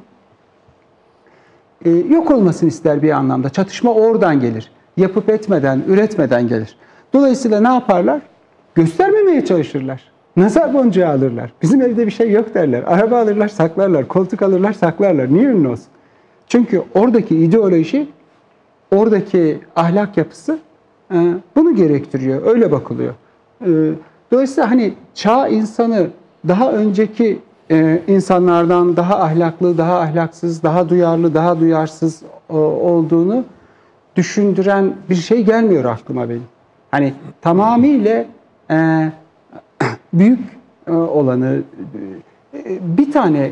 e, yok olmasını ister bir anlamda. Çatışma oradan gelir. Yapıp etmeden, üretmeden gelir. Dolayısıyla ne yaparlar? Göstermemeye çalışırlar. Nazar boncuğu alırlar. Bizim evde bir şey yok derler. Araba alırlar, saklarlar. Koltuk alırlar, saklarlar. Niye ünlü olsun? Çünkü oradaki ideoloji, oradaki ahlak yapısı e, bunu gerektiriyor. Öyle bakılıyor. Dolayısıyla hani çağ insanı daha önceki e, insanlardan daha ahlaklı, daha ahlaksız, daha duyarlı, daha duyarsız e, olduğunu düşündüren bir şey gelmiyor aklıma benim. Hani tamamıyla e, büyük e, olanı e, bir tane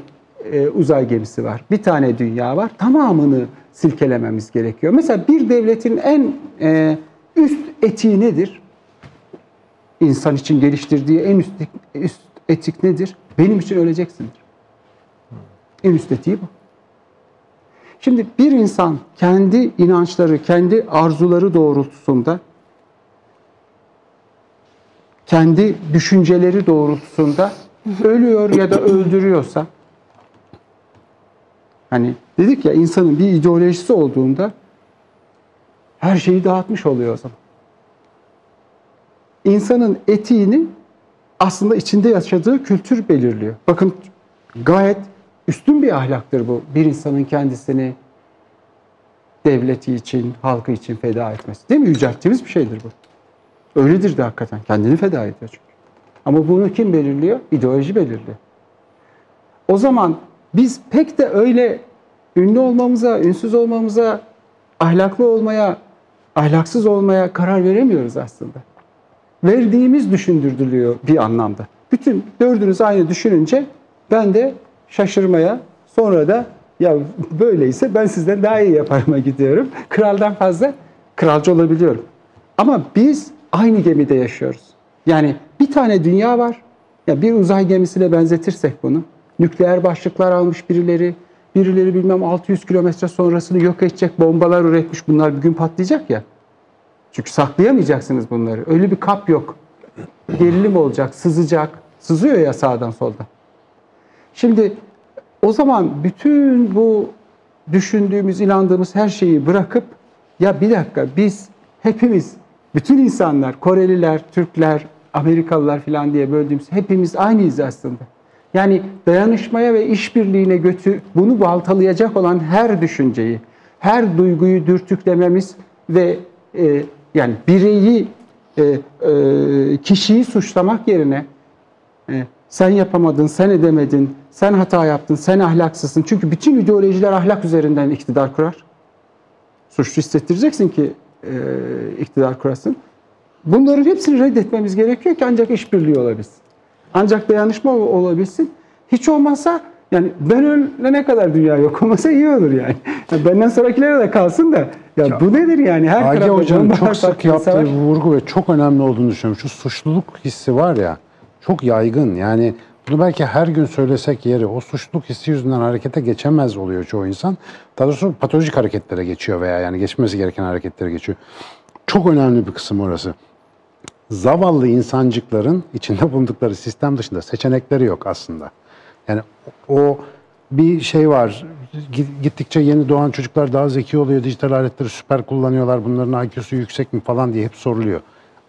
e, uzay gemisi var, bir tane dünya var. Tamamını silkelememiz gerekiyor. Mesela bir devletin en e, üst etiği nedir? İnsan için geliştirdiği en üst, üst etik nedir? Benim için öleceksindir. En üst etiği bu. Şimdi bir insan kendi inançları, kendi arzuları doğrultusunda, kendi düşünceleri doğrultusunda ölüyor ya da öldürüyorsa, hani dedik ya insanın bir ideolojisi olduğunda her şeyi dağıtmış oluyor o zaman. İnsanın etiğini aslında içinde yaşadığı kültür belirliyor. Bakın gayet üstün bir ahlaktır bu. Bir insanın kendisini devleti için, halkı için feda etmesi. Değil mi? Yücelttiğimiz bir şeydir bu. Öyledir de hakikaten. Kendini feda ediyor çünkü. Ama bunu kim belirliyor? İdeoloji belirliyor. O zaman biz pek de öyle ünlü olmamıza, ünsüz olmamıza, ahlaklı olmaya ahlaksız olmaya karar veremiyoruz aslında. Verdiğimiz düşündürülüyor bir anlamda. Bütün dördünüz aynı düşününce ben de şaşırmaya sonra da ya böyleyse ben sizden daha iyi yaparıma gidiyorum. Kraldan fazla kralcı olabiliyorum. Ama biz aynı gemide yaşıyoruz. Yani bir tane dünya var. Ya bir uzay gemisine benzetirsek bunu. Nükleer başlıklar almış birileri, birileri bilmem 600 kilometre sonrasını yok edecek bombalar üretmiş. Bunlar bir gün patlayacak ya. Çünkü saklayamayacaksınız bunları. Öyle bir kap yok. Gerilim olacak, sızacak. Sızıyor ya sağdan soldan. Şimdi o zaman bütün bu düşündüğümüz, inandığımız her şeyi bırakıp ya bir dakika biz hepimiz, bütün insanlar, Koreliler, Türkler, Amerikalılar falan diye böldüğümüz hepimiz aynıyız aslında. Yani dayanışmaya ve işbirliğine götü bunu baltalayacak olan her düşünceyi, her duyguyu dürtüklememiz ve e, yani bireyi, e, e, kişiyi suçlamak yerine e, sen yapamadın, sen edemedin, sen hata yaptın, sen ahlaksızsın. Çünkü bütün ideolojiler ahlak üzerinden iktidar kurar. Suçlu hissettireceksin ki e, iktidar kurasın. Bunların hepsini reddetmemiz gerekiyor ki ancak işbirliği olabilsin. Ancak dayanışma ol- olabilsin. Hiç olmazsa yani ben ölene kadar dünya yok olmasa iyi olur yani. Yani benden sonrakilere de kalsın da ya, bu nedir yani? Her Agi Hoca'nın çok sık yaptığı bir vurgu ve çok önemli olduğunu düşünüyorum. Şu suçluluk hissi var ya çok yaygın. Yani bunu belki her gün söylesek yeri. O suçluluk hissi yüzünden harekete geçemez oluyor çoğu insan. Daha doğrusu patolojik hareketlere geçiyor veya yani geçmesi gereken hareketlere geçiyor. Çok önemli bir kısım orası. Zavallı insancıkların içinde bulundukları sistem dışında seçenekleri yok aslında. Yani o bir şey var. Gi- Gittikçe yeni doğan çocuklar daha zeki oluyor. Dijital aletleri süper kullanıyorlar. Bunların IQ'su yüksek mi falan diye hep soruluyor.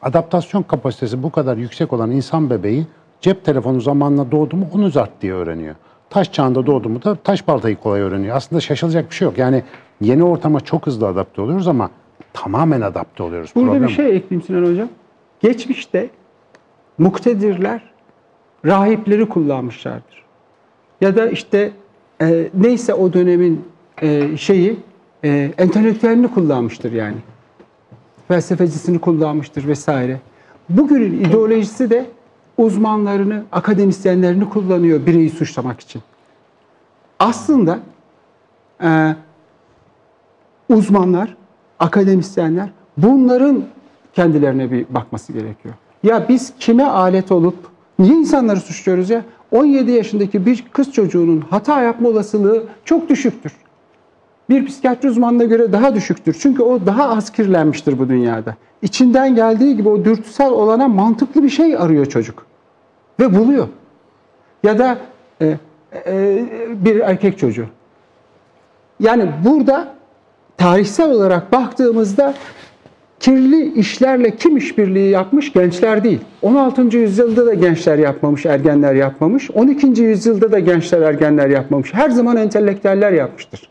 Adaptasyon kapasitesi bu kadar yüksek olan insan bebeği cep telefonu zamanla doğdu mu onu zart diye öğreniyor. Taş çağında doğdu mu da taş baltayı kolay öğreniyor. Aslında şaşılacak bir şey yok. Yani yeni ortama çok hızlı adapte oluyoruz ama tamamen adapte oluyoruz. Burada Problem bir şey ekleyeyim Sinan Hocam. Geçmişte muktedirler rahipleri kullanmışlardır. Ya da işte e, neyse o dönemin e, şeyi e, entelektüelini kullanmıştır yani. Felsefecisini kullanmıştır vesaire. Bugünün ideolojisi de uzmanlarını, akademisyenlerini kullanıyor bireyi suçlamak için. Aslında e, uzmanlar, akademisyenler bunların kendilerine bir bakması gerekiyor. Ya biz kime alet olup niye insanları suçluyoruz ya? 17 yaşındaki bir kız çocuğunun hata yapma olasılığı çok düşüktür. Bir psikiyatri uzmanına göre daha düşüktür. Çünkü o daha az kirlenmiştir bu dünyada. İçinden geldiği gibi o dürtüsel olana mantıklı bir şey arıyor çocuk. Ve buluyor. Ya da e, e, bir erkek çocuğu. Yani burada tarihsel olarak baktığımızda kirli işlerle kim işbirliği yapmış? Gençler değil. 16. yüzyılda da gençler yapmamış, ergenler yapmamış. 12. yüzyılda da gençler, ergenler yapmamış. Her zaman entelektüeller yapmıştır.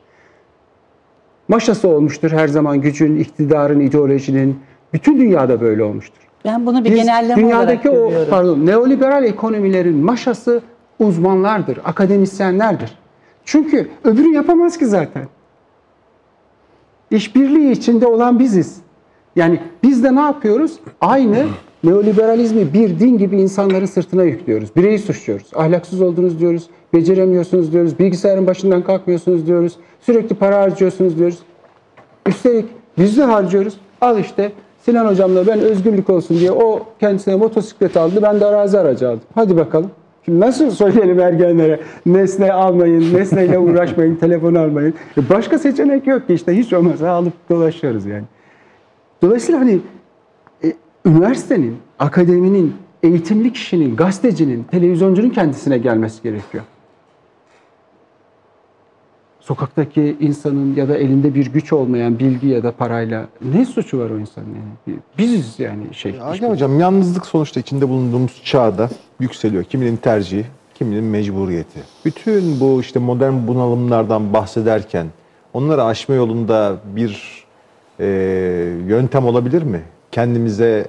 Maşası olmuştur her zaman gücün, iktidarın, ideolojinin. Bütün dünyada böyle olmuştur. Ben bunu bir Biz genelleme dünyadaki olarak o görüyorum. pardon neoliberal ekonomilerin maşası uzmanlardır, akademisyenlerdir. Çünkü öbürü yapamaz ki zaten. İşbirliği içinde olan biziz. Yani biz de ne yapıyoruz? Aynı neoliberalizmi bir din gibi insanların sırtına yüklüyoruz. Bireyi suçluyoruz. Ahlaksız oldunuz diyoruz. Beceremiyorsunuz diyoruz. Bilgisayarın başından kalkmıyorsunuz diyoruz. Sürekli para harcıyorsunuz diyoruz. Üstelik biz de harcıyoruz. Al işte Sinan hocamla ben özgürlük olsun diye o kendisine motosiklet aldı. Ben de arazi aracı aldım. Hadi bakalım. Şimdi nasıl söyleyelim ergenlere nesne almayın, nesneyle uğraşmayın, telefon almayın. E Başka seçenek yok ki işte hiç olmazsa alıp dolaşıyoruz yani. Dolayısıyla hani e, üniversitenin, akademinin, eğitimli kişinin, gazetecinin, televizyoncunun kendisine gelmesi gerekiyor. Sokaktaki insanın ya da elinde bir güç olmayan bilgi ya da parayla ne suçu var o insanın yani? Biziz yani şey. Hakan Hocam yalnızlık sonuçta içinde bulunduğumuz çağda yükseliyor. Kiminin tercihi, kiminin mecburiyeti. Bütün bu işte modern bunalımlardan bahsederken onları aşma yolunda bir e, yöntem olabilir mi? Kendimize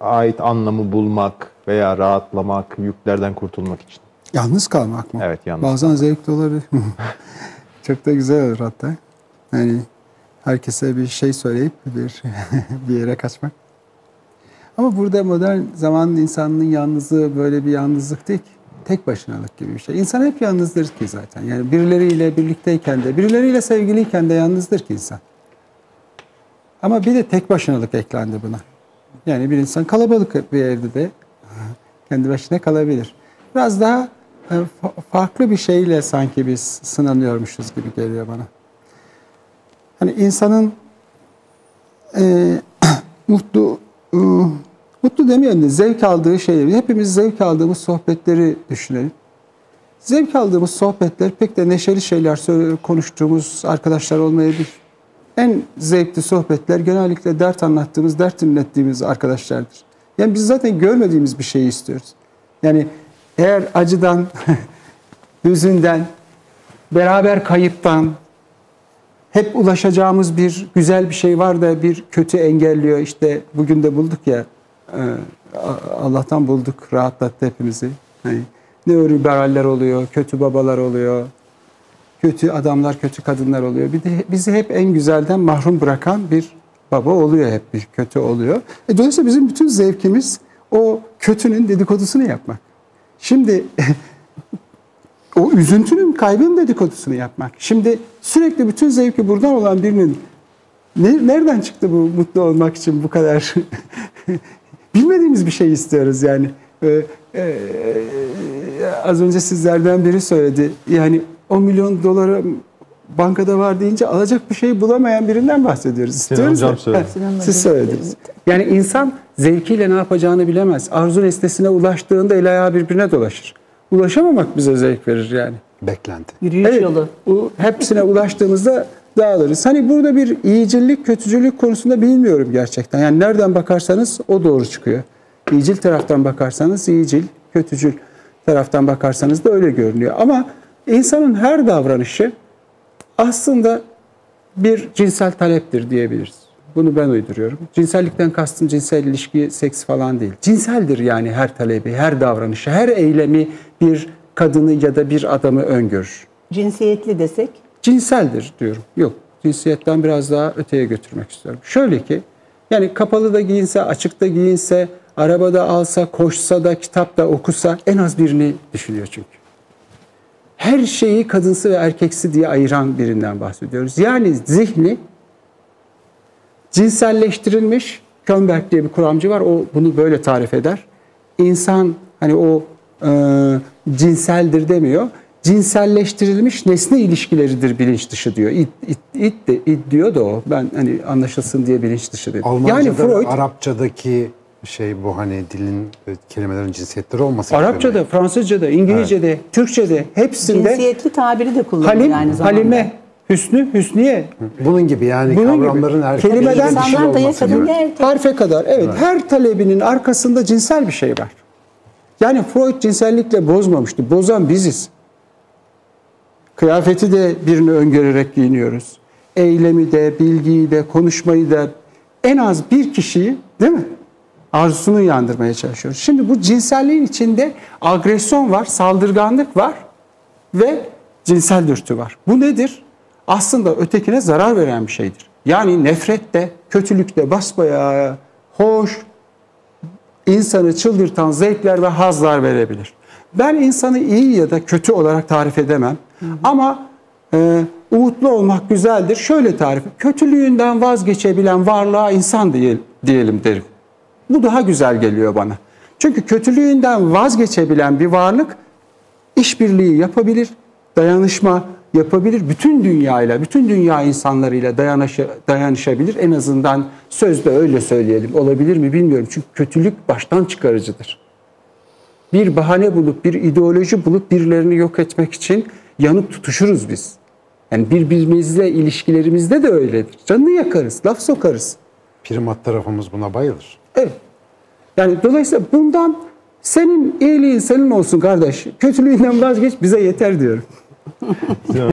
ait anlamı bulmak veya rahatlamak, yüklerden kurtulmak için. Yalnız kalmak mı? Evet, yalnız Bazen zevkli olabilir. Çok da güzel olur hatta. Yani herkese bir şey söyleyip bir bir yere kaçmak. Ama burada modern zamanın insanının yalnızlığı böyle bir yalnızlık değil ki. Tek başınalık gibi bir şey. İnsan hep yalnızdır ki zaten. Yani birileriyle birlikteyken de, birileriyle sevgiliyken de yalnızdır ki insan. Ama bir de tek başınalık eklendi buna. Yani bir insan kalabalık bir evde de kendi başına kalabilir. Biraz daha e, fa- farklı bir şeyle sanki biz sınanıyormuşuz gibi geliyor bana. Hani insanın e, mutlu e, mutlu demeyelim de zevk aldığı şeyleri, hepimiz zevk aldığımız sohbetleri düşünelim. Zevk aldığımız sohbetler pek de neşeli şeyler konuştuğumuz arkadaşlar olmayabilir. En zevkli sohbetler genellikle dert anlattığımız, dert dinlettiğimiz arkadaşlardır. Yani biz zaten görmediğimiz bir şeyi istiyoruz. Yani eğer acıdan, hüzünden, beraber kayıptan, hep ulaşacağımız bir güzel bir şey var da bir kötü engelliyor. İşte bugün de bulduk ya, e, Allah'tan bulduk, rahatlattı hepimizi. Hani neoliberaller oluyor, kötü babalar oluyor, kötü adamlar, kötü kadınlar oluyor. Bir de bizi hep en güzelden mahrum bırakan bir baba oluyor hep bir kötü oluyor. E, dolayısıyla bizim bütün zevkimiz o kötünün dedikodusunu yapmak. Şimdi o üzüntünün, kaybın dedikodusunu yapmak. Şimdi sürekli bütün zevki buradan olan birinin ne, nereden çıktı bu mutlu olmak için bu kadar bilmediğimiz bir şey istiyoruz yani. Ee, e, az önce sizlerden biri söyledi. Yani 10 milyon doları bankada var deyince alacak bir şey bulamayan birinden bahsediyoruz. İstiyoruz hocam ya. söyledi. Ha, Sinan Siz hocam söylediniz. Yani insan zevkiyle ne yapacağını bilemez. Arzu nesnesine ulaştığında el ayağı birbirine dolaşır. Ulaşamamak bize zevk verir yani. Beklenti. Yürüyüş Evet, yolu. Bu hepsine ulaştığımızda dağılırız. Hani burada bir iyicillik, kötücülük konusunda bilmiyorum gerçekten. Yani nereden bakarsanız o doğru çıkıyor. İyicil taraftan bakarsanız iyicil, kötücül taraftan bakarsanız da öyle görünüyor. Ama insanın her davranışı aslında bir cinsel taleptir diyebiliriz. Bunu ben uyduruyorum. Cinsellikten kastım cinsel ilişki, seks falan değil. Cinseldir yani her talebi, her davranışı, her eylemi bir kadını ya da bir adamı öngörür Cinsiyetli desek. cinseldir diyorum. Yok, cinsiyetten biraz daha öteye götürmek istiyorum. Şöyle ki, yani kapalı da giyinse, açıkta giyinse, arabada alsa, koşsa da, kitap da okusa en az birini düşünüyor çünkü. Her şeyi kadınsı ve erkeksi diye ayıran birinden bahsediyoruz. Yani zihni cinselleştirilmiş, Könberg diye bir kuramcı var, o bunu böyle tarif eder. İnsan hani o e, cinseldir demiyor. Cinselleştirilmiş nesne ilişkileridir bilinç dışı diyor. İt, it, it, de, it diyor da o. Ben hani anlaşılsın diye bilinç dışı dedim. Almanca'da yani Freud Arapçadaki şey bu hani dilin e, kelimelerin cinsiyetleri olması. Arapçada, Fransızcada, İngilizce'de, Türkçede hepsinde Cinsiyetli tabiri de kullanılıyor Halim, aynı zamanda. Halime, Hüsnü, Hüsniye Bunun gibi yani Bunun gibi. kavramların erkek Kelimeden- olması gibi. erkek. harfe kadar. Evet, her talebinin arkasında cinsel bir şey var. Yani Freud cinsellikle bozmamıştı. Bozan biziz. Kıyafeti de birini öngörerek giyiniyoruz. Eylemi de, bilgiyi de, konuşmayı da en az bir kişiyi değil mi? Arzusunu yandırmaya çalışıyoruz. Şimdi bu cinselliğin içinde agresyon var, saldırganlık var ve cinsel dürtü var. Bu nedir? Aslında ötekine zarar veren bir şeydir. Yani nefret de, kötülük de basbayağı hoş, insanı çıldırtan zevkler ve hazlar verebilir. Ben insanı iyi ya da kötü olarak tarif edemem. Ama e, umutlu olmak güzeldir. Şöyle tarif Kötülüğünden vazgeçebilen varlığa insan diye, diyelim derim. Bu daha güzel geliyor bana. Çünkü kötülüğünden vazgeçebilen bir varlık işbirliği yapabilir, dayanışma yapabilir. Bütün dünyayla, bütün dünya insanlarıyla dayanışa, dayanışabilir. En azından sözde öyle söyleyelim. Olabilir mi bilmiyorum. Çünkü kötülük baştan çıkarıcıdır. Bir bahane bulup, bir ideoloji bulup birilerini yok etmek için yanıp tutuşuruz biz. Yani birbirimizle ilişkilerimizde de öyledir. Canını yakarız, laf sokarız. Primat tarafımız buna bayılır. Evet. Yani dolayısıyla bundan senin iyiliğin senin olsun kardeş. Kötülüğünden vazgeç bize yeter diyorum.